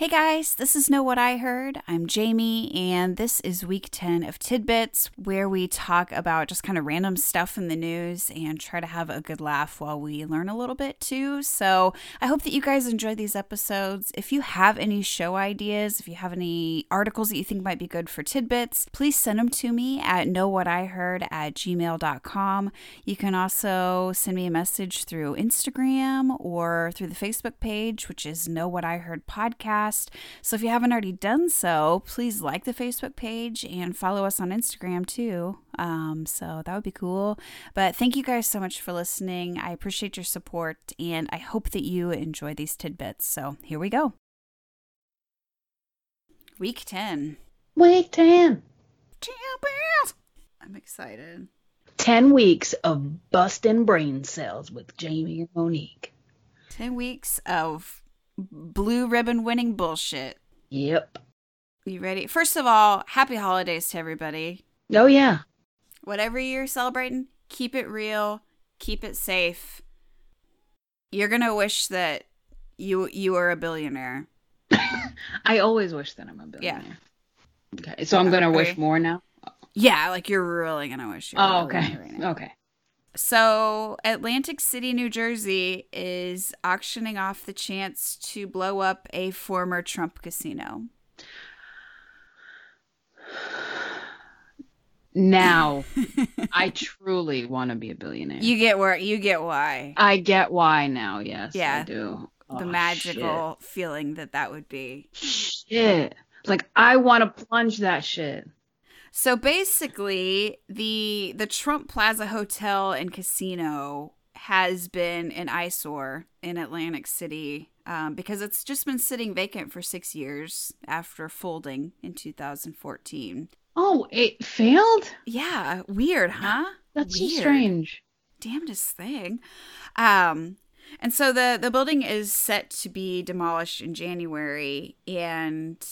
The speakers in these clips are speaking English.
Hey guys, this is Know What I Heard. I'm Jamie, and this is week 10 of Tidbits, where we talk about just kind of random stuff in the news and try to have a good laugh while we learn a little bit too. So I hope that you guys enjoy these episodes. If you have any show ideas, if you have any articles that you think might be good for Tidbits, please send them to me at knowwhatiheard at gmail.com. You can also send me a message through Instagram or through the Facebook page, which is Know What I Heard Podcast. So if you haven't already done so, please like the Facebook page and follow us on Instagram too. Um, so that would be cool. But thank you guys so much for listening. I appreciate your support and I hope that you enjoy these tidbits. So here we go. Week 10. Week 10. Champions! I'm excited. 10 weeks of busting brain cells with Jamie and Monique. 10 weeks of blue ribbon winning bullshit. Yep. You ready? First of all, happy holidays to everybody. Oh, yeah. Whatever you're celebrating, keep it real, keep it safe. You're going to wish that you you were a billionaire. I always wish that I'm a billionaire. Yeah. Okay. So I'm going to wish more now? Yeah, like you're really going to wish you Oh, okay. Right okay. So, Atlantic City, New Jersey is auctioning off the chance to blow up a former Trump casino. Now, I truly want to be a billionaire. You get where you get why. I get why now. Yes, yeah, I do. The oh, magical shit. feeling that that would be. Shit. Like I want to plunge that shit. So basically, the the Trump Plaza Hotel and Casino has been an eyesore in Atlantic City um, because it's just been sitting vacant for six years after folding in 2014. Oh, it failed? Yeah, weird, huh? That's weird. so strange. Damnedest thing. Um, and so the the building is set to be demolished in January, and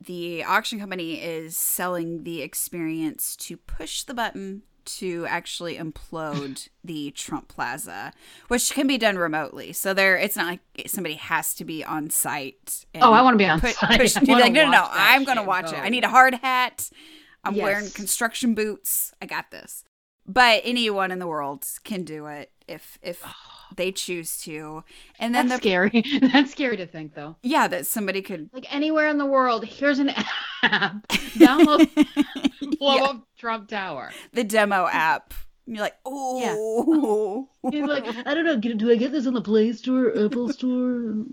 the auction company is selling the experience to push the button to actually implode the Trump Plaza, which can be done remotely. So there, it's not like somebody has to be on site. oh, I want to be on site. Push, be like, no, no, no, I'm going to watch it. I oh. need a hard hat. I'm yes. wearing construction boots. I got this. But anyone in the world can do it if if they choose to. And then That's the, scary. That's scary to think though. Yeah, that somebody could like anywhere in the world. Here's an app. Download blow yeah. up Trump Tower. The demo app. You're like, oh. Yeah. He's like, I don't know. Do I get this on the Play Store, Apple Store?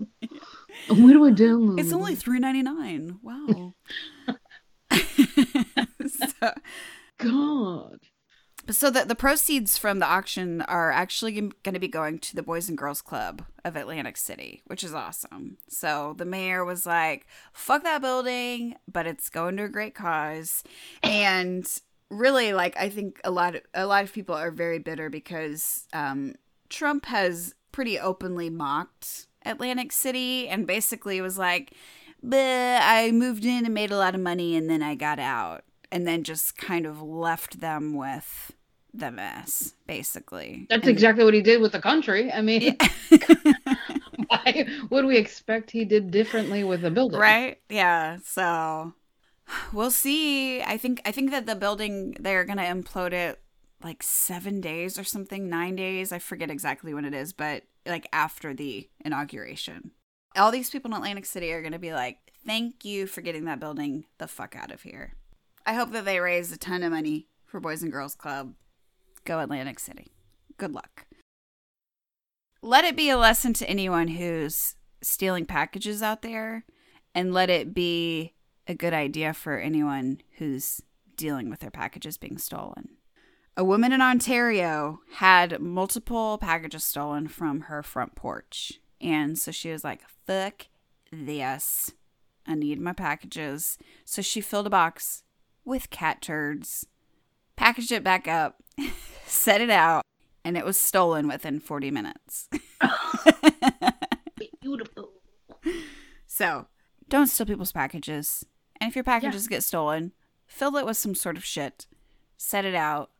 Where do I download? It's only three ninety nine. Wow. so, God. So the the proceeds from the auction are actually going to be going to the Boys and Girls Club of Atlantic City, which is awesome. So the mayor was like, "Fuck that building, but it's going to a great cause." And really like I think a lot of, a lot of people are very bitter because um, Trump has pretty openly mocked Atlantic City and basically was like, I moved in and made a lot of money and then I got out." And then just kind of left them with the mess, basically. That's and, exactly what he did with the country. I mean, yeah. why would we expect he did differently with the building? Right? Yeah. So we'll see. I think I think that the building they're gonna implode it like seven days or something, nine days. I forget exactly when it is, but like after the inauguration. All these people in Atlantic City are gonna be like, Thank you for getting that building the fuck out of here. I hope that they raise a ton of money for Boys and Girls Club. Go Atlantic City. Good luck. Let it be a lesson to anyone who's stealing packages out there, and let it be a good idea for anyone who's dealing with their packages being stolen. A woman in Ontario had multiple packages stolen from her front porch. And so she was like, fuck this. I need my packages. So she filled a box with cat turds, packaged it back up, set it out, and it was stolen within 40 minutes. Beautiful. So don't steal people's packages. And if your packages get stolen, fill it with some sort of shit. Set it out.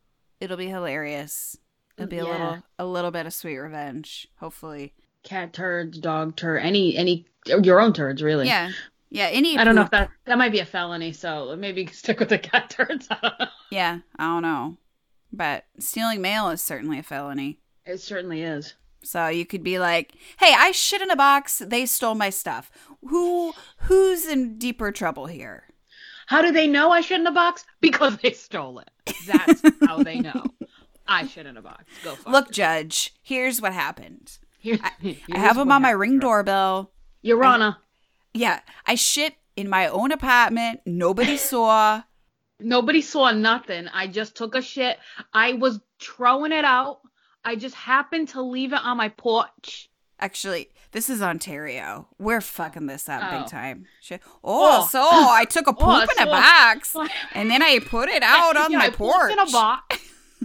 It'll be hilarious. It'll mm, be a Yeah. little a little bit of sweet revenge, hopefully. Cat turds, dog turd, any any your own turds really. Yeah. Yeah, any I don't know if that that might be a felony, so maybe stick with the cat turds. I. Yeah, I don't know. But stealing mail is certainly a felony. It certainly is. So you could be like, "Hey, I shit in a box. They stole my stuff. Who who's in deeper trouble here?" How do they know I shit in a box? Because they stole it. That's how they know. I shit in a box. Go Look, judge, here's what happened. Here- I here's have them on my happened. ring doorbell. Your Honor, Yeah, I shit in my own apartment. Nobody saw. nobody saw nothing. I just took a shit. I was throwing it out. I just happened to leave it on my porch. Actually, this is Ontario. We're fucking this up Oh. big time. Shit. Oh, Oh. so I took a oh, poop Oh, in so- a box and then I put it out on Yeah, my I porch. in a box.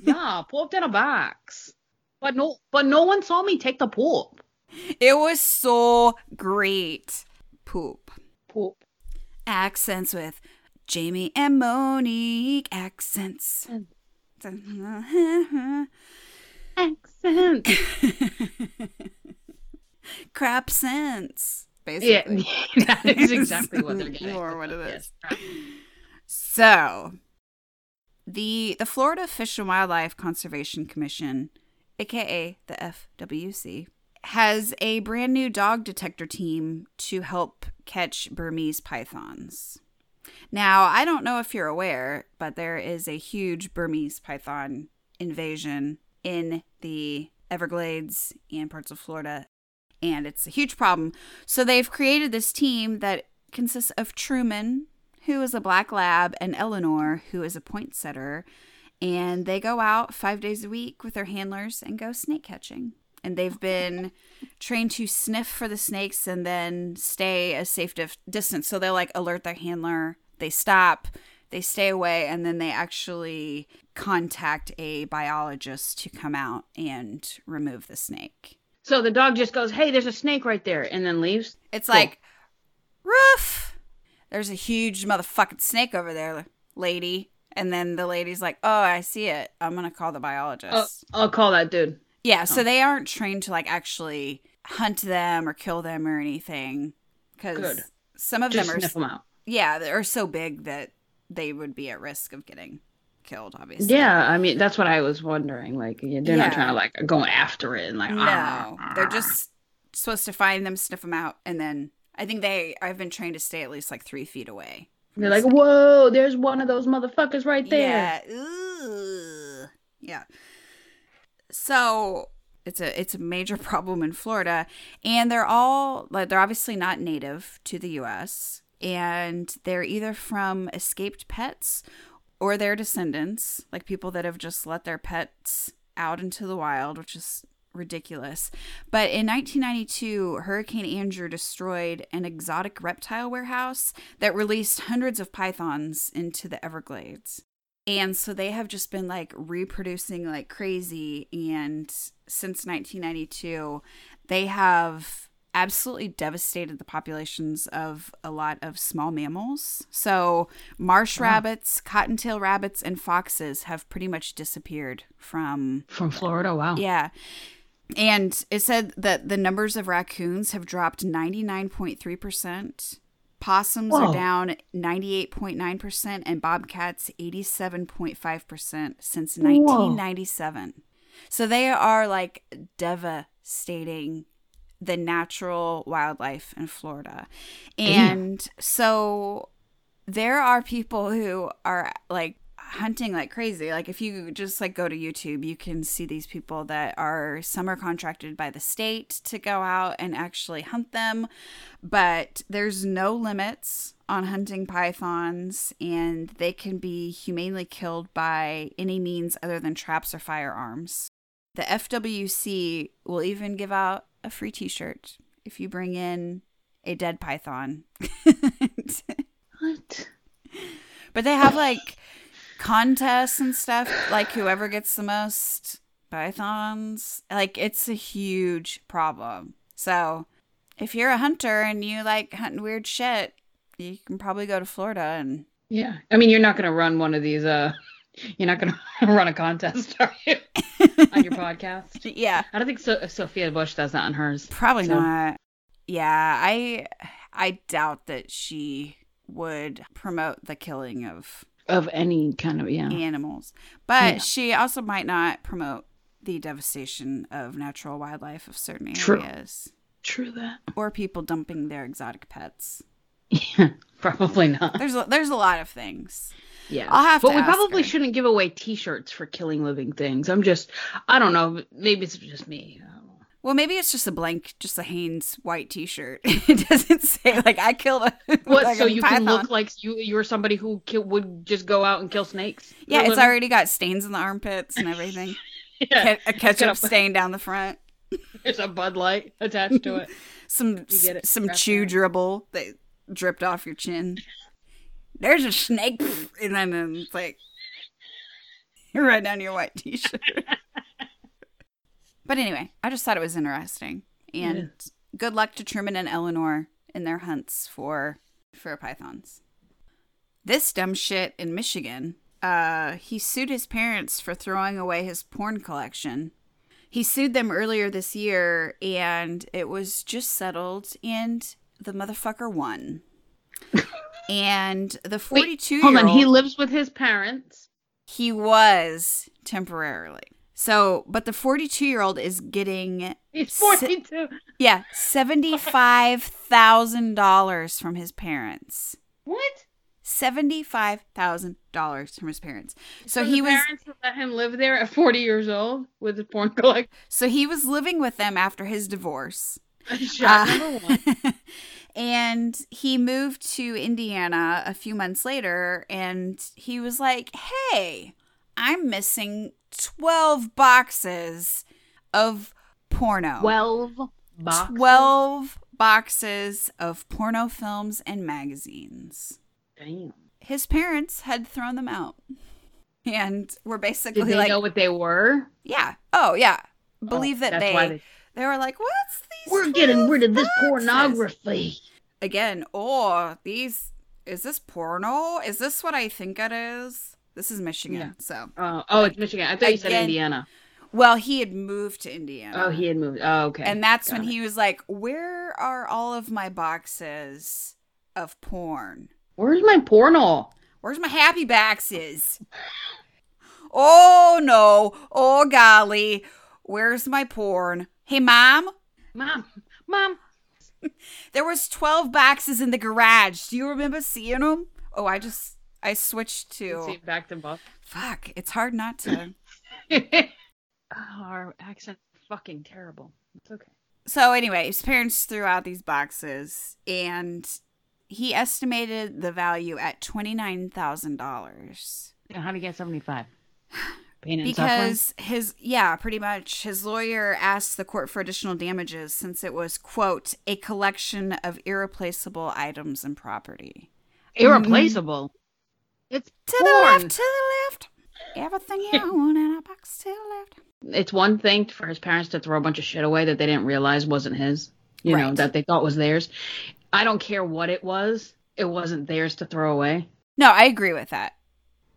yeah, pooped in a box. But no, but no one saw me take the poop. It was so great. Poop. Poop. Accents with Jamie and Monique. Accents. Accent. Crap sense. yeah, Basically. that is exactly what they're getting. More what it Yes. So, the the Florida Fish and Wildlife Conservation Commission, aka the FWC, has a brand new dog detector team to help catch Burmese pythons. Now, I don't know if you're aware, but there is a huge Burmese python invasion in the Everglades and parts of Florida, and it's a huge problem. So they've created this team that consists of Truman, who is a black lab, and Eleanor, who is a point setter. And they go out five days a week with their handlers and go snake catching. And they've been trained to sniff for the snakes and then stay a safe dif- distance. So they'll like alert their handler, they stop, they stay away, and then they actually contact a biologist to come out and remove the snake. So the dog just goes, "Hey, there's a snake right there," and then leaves. It's Cool. like, roof. There's a huge motherfucking snake over there, lady. And then the lady's like, oh, I see it. I'm going to call the biologist. I'll call that dude. Yeah, so they aren't trained to like actually hunt them or kill them or anything. Because some of Just them are, sniff them out. yeah, they're so big that they would be at risk of getting killed, obviously. Yeah, I mean that's what I was wondering. Like they're Yeah. not trying to like go after it and like. No, "Ah, they're ah." just supposed to find them, sniff them out, and then I think they, I've been trained to stay at least like three feet away. They're like, "Whoa, there's one of those motherfuckers right there." Yeah. Ooh. Yeah. So it's a it's a major problem in Florida, and they're all like they're obviously not native to the U.S. and they're either from escaped pets or their descendants, like people that have just let their pets out into the wild, which is ridiculous. But in 1992, Hurricane Andrew destroyed an exotic reptile warehouse that released hundreds of pythons into the Everglades. And so they have just been like reproducing like crazy. And since 1992, they have absolutely devastated the populations of a lot of small mammals. So marsh rabbits, cottontail rabbits, and foxes have pretty much disappeared from From Florida, wow. yeah. And it said that the numbers of raccoons have dropped 99.3%. Possums Whoa. are down 98.9% and bobcats 87.5% since 1997. So they are like devastating the natural wildlife in Florida. And so there are people who are like hunting like crazy. Like if you just like go to YouTube, you can see these people that are some are contracted by the state to go out and actually hunt them, but there's no limits on hunting pythons and they can be humanely killed by any means other than traps or firearms. The FWC will even give out a free t-shirt if you bring in a dead python. What? But they have like contests and stuff, like whoever gets the most pythons. Like it's a huge problem. So if you're a hunter and you like hunting weird shit, you can probably go to Florida and Yeah. I mean, you're not gonna run one of these. Uh, you're not gonna run a contest, are you? on your podcast? yeah, I don't think so- Sophia Bush does that on hers. probably So- not. Yeah, I I doubt that she would promote the killing of Of any kind of yeah. animals. But Yeah. she also might not promote the devastation of natural wildlife of certain areas True that. or people dumping their exotic pets. Yeah, probably not. There's a, there's a lot of things. Yeah, I'll have to. but we probably her. shouldn't give away T-shirts for killing living things. I'm just, I don't know. Maybe it's just me. I don't know. Well, maybe it's just a blank, just a Hanes white T-shirt. it doesn't say like I killed a What? like so a you python. can look like you you're somebody who kill, would just go out and kill snakes? Yeah, it's living? already got stains in the armpits and everything. Yeah. Ke- a ketchup a- stain down the front. There's a Bud Light attached to it. Some it some chew dribble that dripped off your chin. There's a snake, and then it's like right down your white T-shirt. But anyway, I just thought it was interesting, and good luck to Truman and Eleanor in their hunts for for pythons. This dumb shit in Michigan. Uh, he sued his parents for throwing away his porn collection. He sued them earlier this year, and it was just settled, and the motherfucker won. and the Wait, forty-two year Hold on, he lives with his parents. he was temporarily. So, but the forty-two year old is getting He's Si- 42. yeah seventy-five thousand dollars from his parents. What? Seventy-five thousand dollars from his parents. So, the he was parents let him live there at 40 years old with his porn collection. so he was living with them after his divorce. Shot Uh, number one. and he moved to Indiana a few months later and he was like, "Hey, I'm missing 12 boxes of porno. 12 boxes. 12 boxes of porno films and magazines." Damn. His parents had thrown them out. And were basically Did they like, know what they were? "Yeah. Oh, yeah. Oh, Believe Oh, that they, they, they were like, "What's these We're getting 12 rid of this pornography. again, oh, these is this porno? Is this what I think it is? This is Michigan. Yeah. So, Oh, oh, it's Michigan. I thought you said Again- Indiana. well, he had moved to Indiana. Oh, he had moved. Oh, okay. And that's when Got it. he was like, "Where are all of my boxes of porn? Where's my porno? Where's my happy boxes?" oh no. Oh golly. Where's my porn? Hey mom, Mom, mom. there was 12 boxes in the garage. Do you remember seeing them? Oh, I just I switched to See, back to Buff. Fuck, it's hard not to. Oh, our accent's fucking terrible. It's okay. so anyway, his parents threw out these boxes and he estimated the value at $29,000 how do you get 75? Pain and suffering? because his yeah, pretty much his lawyer asked the court for additional damages since it was quote a collection of irreplaceable items and property. Irreplaceable. It's To the left, to the left. Everything you own in a box to the left. It's one thing for his parents to throw a bunch of shit away that they didn't realize wasn't his. You know, that they thought was theirs. I don't care what it was. It wasn't theirs to throw away. No, I agree with that.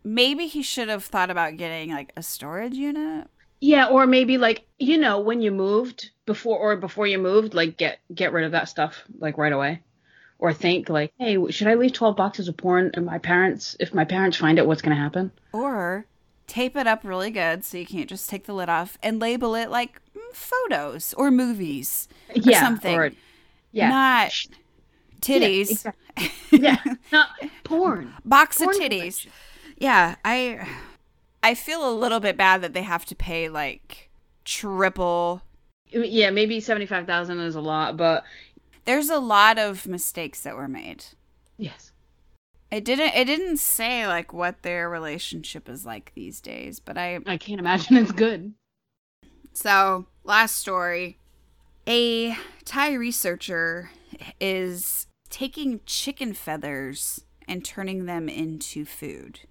Maybe he should have thought about getting like a storage unit. Yeah, or maybe like you know when you moved before or before you moved, like get get rid of that stuff like right away, or think like, hey, should I leave twelve boxes of porn? And my parents, if my parents find it, what's gonna happen? Or tape it up really good so you can't just take the lid off and label it like mm, photos or movies or something. or- yeah, Not titties. exactly. yeah, not porn. Box of Porn titties. Yeah, I I feel a little bit bad that they have to pay like triple. Yeah, maybe seventy five thousand is a lot, but There's a lot of mistakes that were made. yes. It didn't it didn't say like what their relationship is like these days, but I I can't imagine it's good. So, last story. A Thai researcher is taking chicken feathers and turning them into food.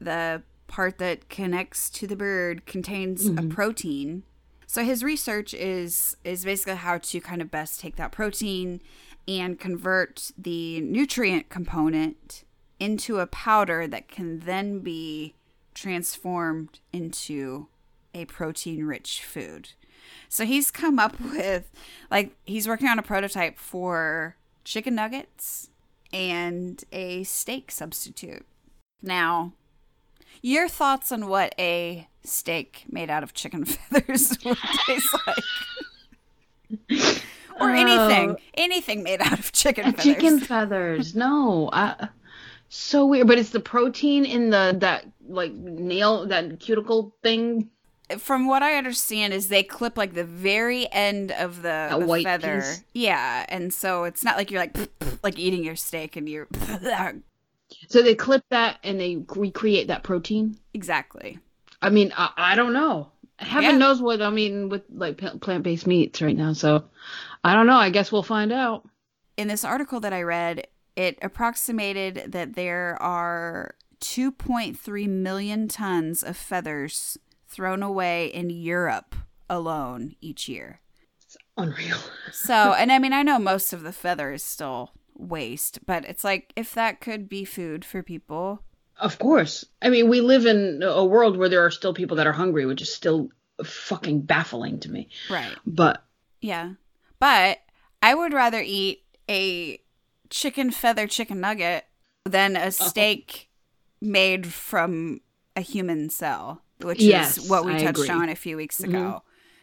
The part that connects to the bird contains a mm-hmm. protein. So his research is is basically how to kind of best take that protein and convert the nutrient component into a powder that can then be transformed into a protein rich food. So he's come up with like he's working on a prototype for chicken nuggets and a steak substitute. Now, your thoughts on what a steak made out of chicken feathers would taste like? or uh, anything, anything made out of chicken feathers. Chicken feathers. No. I, so weird, but it's the protein in the that like nail that cuticle thing. From what I understand, is they clip like the very end of the, the white feather. piece? Yeah, and so it's not like you're like like eating your steak and you're So they clip that and they recreate that protein. exactly. I mean, I, I don't know. Heaven Yeah. knows what I'm eating with like plant based meats right now. So I don't know. I guess we'll find out. in this article that I read, it approximated that there are 2.3 million tons of feathers thrown away in Europe alone each year. It's unreal. So, and I mean, I know most of the feather is still waste, but it's like if that could be food for people, Of course. I mean, we live in a world where there are still people that are hungry, which is still fucking baffling to me. right? But Yeah. But I would rather eat a chicken feather chicken nugget than a steak made from a human cell, which Yes, is what we I touched agree. on a few weeks Mhm. ago.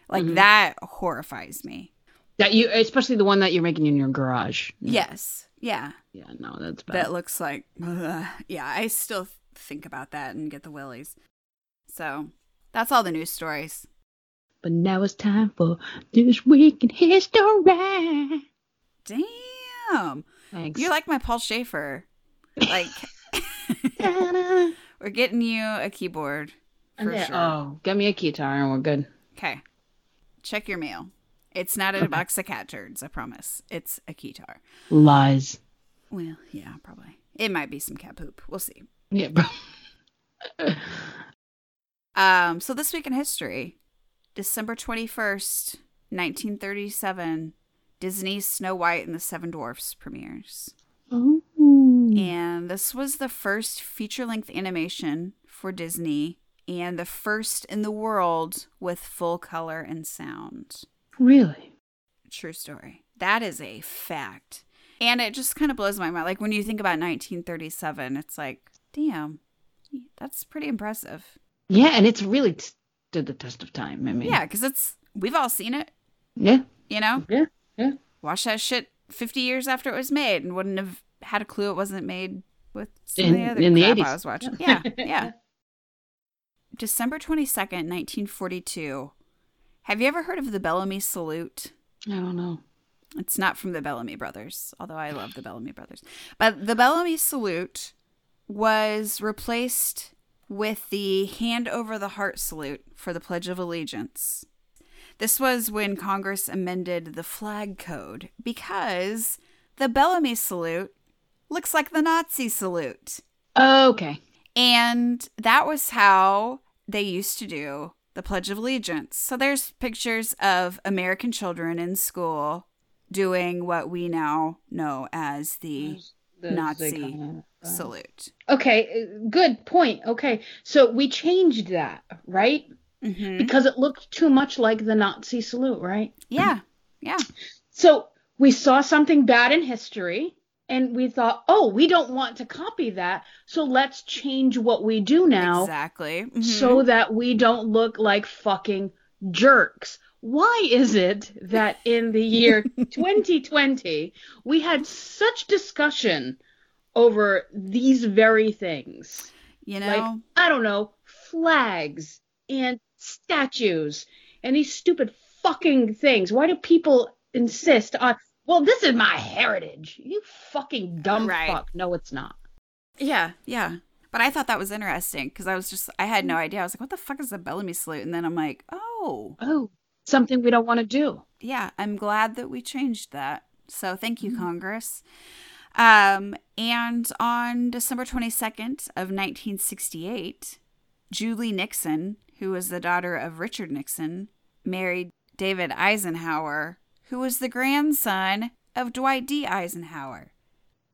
Like Mhm. that horrifies me. That you, especially the one that you're making in your garage. Yes. Yeah. Yeah, no, that's bad. That looks like ugh. yeah, I still think about that and get the willies. So, that's all the news stories. but now it's time for this week in history. Damn. Thanks. You're like my Paul Shaffer. Like We're getting you a keyboard for sure. Oh, get me a guitar and we're good. Okay. Check your mail. It's not a box of cat turds, I promise. It's a keytar. Lies. Well, yeah, probably. It might be some cat poop. We'll see. Yeah, bro. Um, so this week in history, December 21st, 1937, Disney's Snow White and the Seven Dwarfs premieres. Ooh. And this was the first feature length animation for Disney and the first in the world with full color and sound. Really? True story. That is a fact. And it just kind of blows my mind. Like when you think about 1937, it's like, damn, that's pretty impressive. Yeah, and it's really t- stood the test of time. I mean, Yeah, because it's, we've all seen it, yeah, you know? yeah, yeah. Watch that shit 50 years after it was made and wouldn't have had a clue it wasn't made with some In- of the other in the 80s. I was watching. Yeah, yeah. December 22nd, 1942. Have you ever heard of the Bellamy Salute? I don't know. It's not from the Bellamy brothers, although I love the Bellamy brothers. But the Bellamy salute was replaced with the hand over the heart salute for the Pledge of Allegiance. This was when Congress amended the flag code because the Bellamy salute looks like the Nazi salute. Oh, okay. And that was how they used to do the Pledge of Allegiance. So there's pictures of American children in school doing what we now know as the The- Nazi salute. Okay, uh, good point. Okay, so we changed that, right? hmm Because it looked too much like the Nazi salute, right? Yeah, yeah, So we saw something bad in history and we thought, oh, we don't want to copy that. So let's change what we do now exactly. Mhm. so that we don't look like fucking jerks. Why is it that in the year 2020 we had such discussion over these very things? You know? Like, I don't know, flags and statues and these stupid fucking things. Why do people insist on, well, this is my heritage? You fucking dumb Right. fuck. No, it's not. yeah, yeah. But I thought that was interesting because I was just, I had no idea. I was like, what the fuck is the Bellamy salute? And then I'm like, oh, Oh, something we don't want to do. yeah, I'm glad that we changed that. So thank you, Congress. Um, and on December 22nd of 1968, Julie Nixon, who was the daughter of Richard Nixon, married David Eisenhower, who was the grandson of Dwight D. Eisenhower.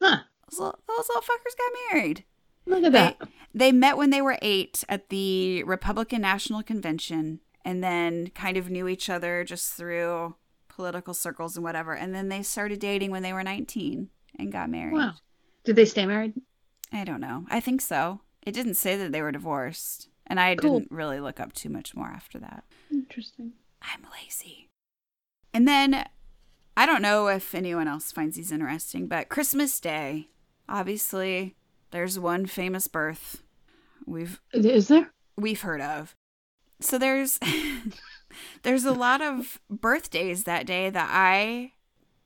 Huh. Those little, those little fuckers got married. Look at They, that. they met when they were eight at the Republican National Convention and then kind of knew each other just through political circles and whatever. And then they started dating when they were 19 and got married. Wow. Did they stay married? I don't know. I think so. It didn't say that they were divorced. And I Cool. didn't really look up too much more after that. Interesting. I'm lazy. And then I don't know if anyone else finds these interesting, but Christmas Day, obviously, there's one famous birth we've Is there? we've heard of. So there's there's a lot of birthdays that day that I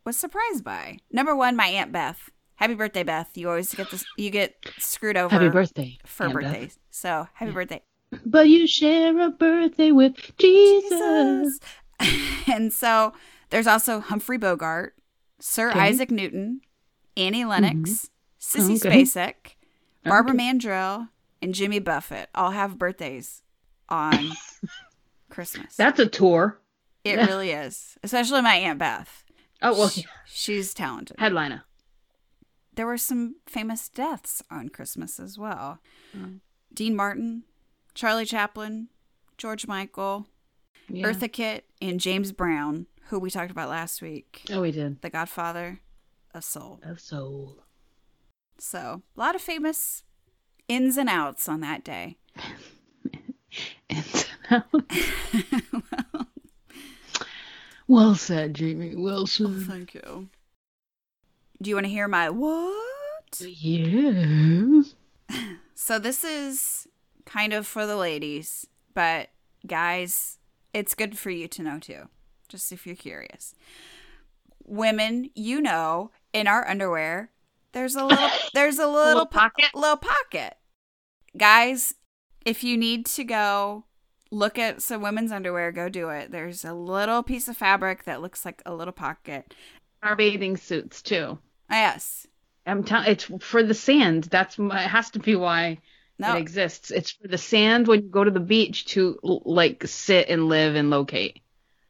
was surprised by. Number one, my aunt Beth. Happy birthday, Beth! You always get this. You get screwed over Happy birthday. for Aunt Beth. birthdays. So happy Yeah. birthday, But you share a birthday with Jesus. Jesus. and so there's also Humphrey Bogart, Sir Okay. Isaac Newton, Annie Lennox, Sissy Okay. Spacek, Barbara Okay. Mandrell, and Jimmy Buffett all have birthdays on Christmas. That's a tour. it really is, especially my aunt Beth. Oh well, Sh- she's talented. headliner. There were some famous deaths on Christmas as well. Mm. Dean Martin, Charlie Chaplin, George Michael, Yeah. Eartha Kitt, and James Brown, who we talked about last week, Oh, we did. the Godfather of Soul. Of soul. So, a lot of famous ins and outs on that day. ins And outs. well said, Jamie. Wilson. said. Thank you. Do you want to hear my what? Yes. So, this is kind of for the ladies, but guys, it's good for you to know too, just if you're curious. Women, you know, in our underwear, there's a little there's a little Little pocket. little pocket. Guys, if you need to go look at some women's underwear, go do it. There's a little piece of fabric that looks like a little pocket. Our bathing suits too. Yes. I'm telling. It's for the sand. That's my, it has to be why No. it exists. It's for the sand when you go to the beach to like sit and live and locate.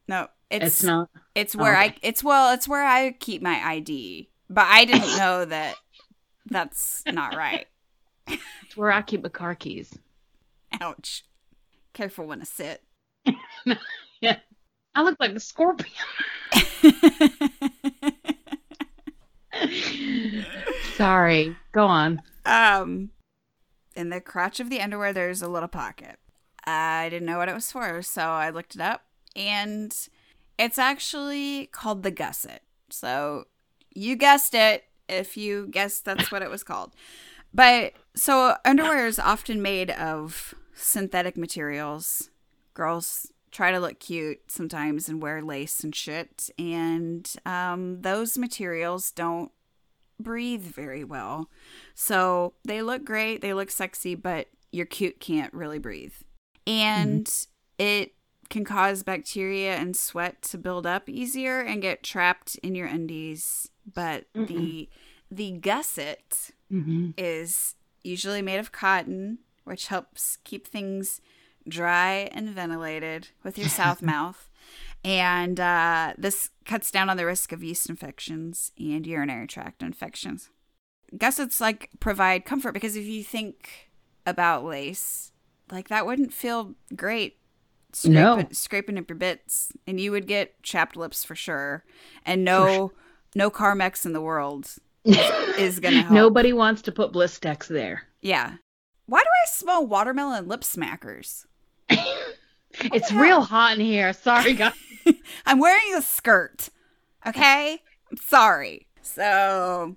No. It's, It's, not. It's where Okay. I it's well, it's where I keep my ID. But I didn't know that that's not right. It's where I keep the car keys. Ouch. Careful when I sit. Yeah. I look like a scorpion. Sorry. Go on. um in the crotch of the underwear there's a little pocket. I didn't know what it was for, so I looked it up and it's actually called the gusset. So you guessed it if you guessed that's what it was called. But so underwear is often made of synthetic materials. Girls try to look cute sometimes and wear lace and shit, and um, those materials don't breathe very well. So they look great, they look sexy, but your cute can't really breathe. And it can cause bacteria and sweat to build up easier and get trapped in your undies. But the the gusset Mm-hmm. is usually made of cotton, which helps keep things dry and ventilated with your south mouth. And uh, this cuts down on the risk of yeast infections and urinary tract infections. Gussets like provide comfort because if you think about lace, like that wouldn't feel great scraping, No. scraping up your bits, and you would get chapped lips for sure, and no no Carmex in the world is gonna help. Nobody wants to put Blistex there. Yeah. Why do I smell watermelon lip smackers? It's real hot in here. Sorry, guys. I'm wearing a skirt. Okay? I'm sorry. So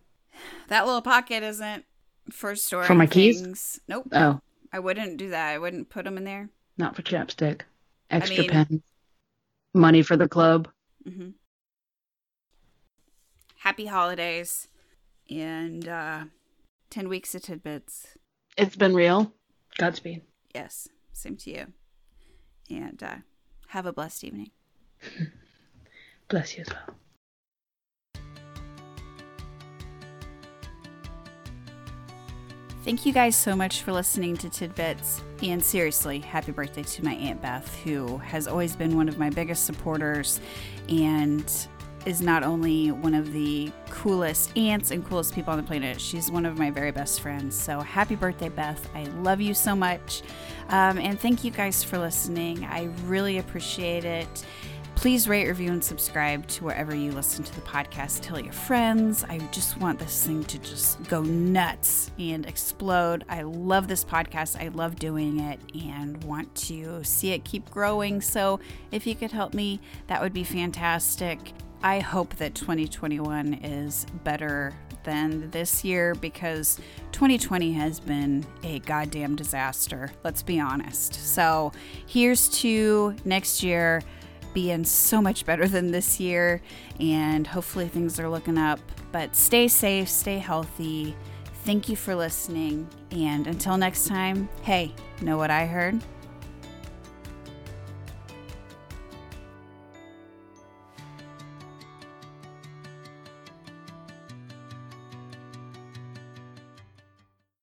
that little pocket isn't for storing For my keys? things. Nope. Oh, I wouldn't do that. I wouldn't put them in there. Not for chapstick. Extra mean- pens. Money for the club. Mm-hmm. Happy holidays and uh, 10 weeks of tidbits. It's been real. Godspeed. Yes, same to you. And uh, have a blessed evening. Bless you as well. Thank you guys so much for listening to Tidbits. And seriously, happy birthday to my Aunt Beth, who has always been one of my biggest supporters and is not only one of the coolest aunts and coolest people on the planet, she's one of my very best friends. So happy birthday, Beth. I love you so much. Um, and thank you guys for listening. I really appreciate it. Please rate, review, and subscribe to wherever you listen to the podcast. Tell your friends. I just want this thing to just go nuts and explode. I love this podcast. I love doing it and want to see it keep growing. So if you could help me, that would be fantastic. I hope that 2021 is better than this year because 2020 has been a goddamn disaster. Let's be honest. So here's to next year being so much better than this year, and hopefully things are looking up. But stay safe, stay healthy. Thank you for listening, and until next time, hey, know what I heard?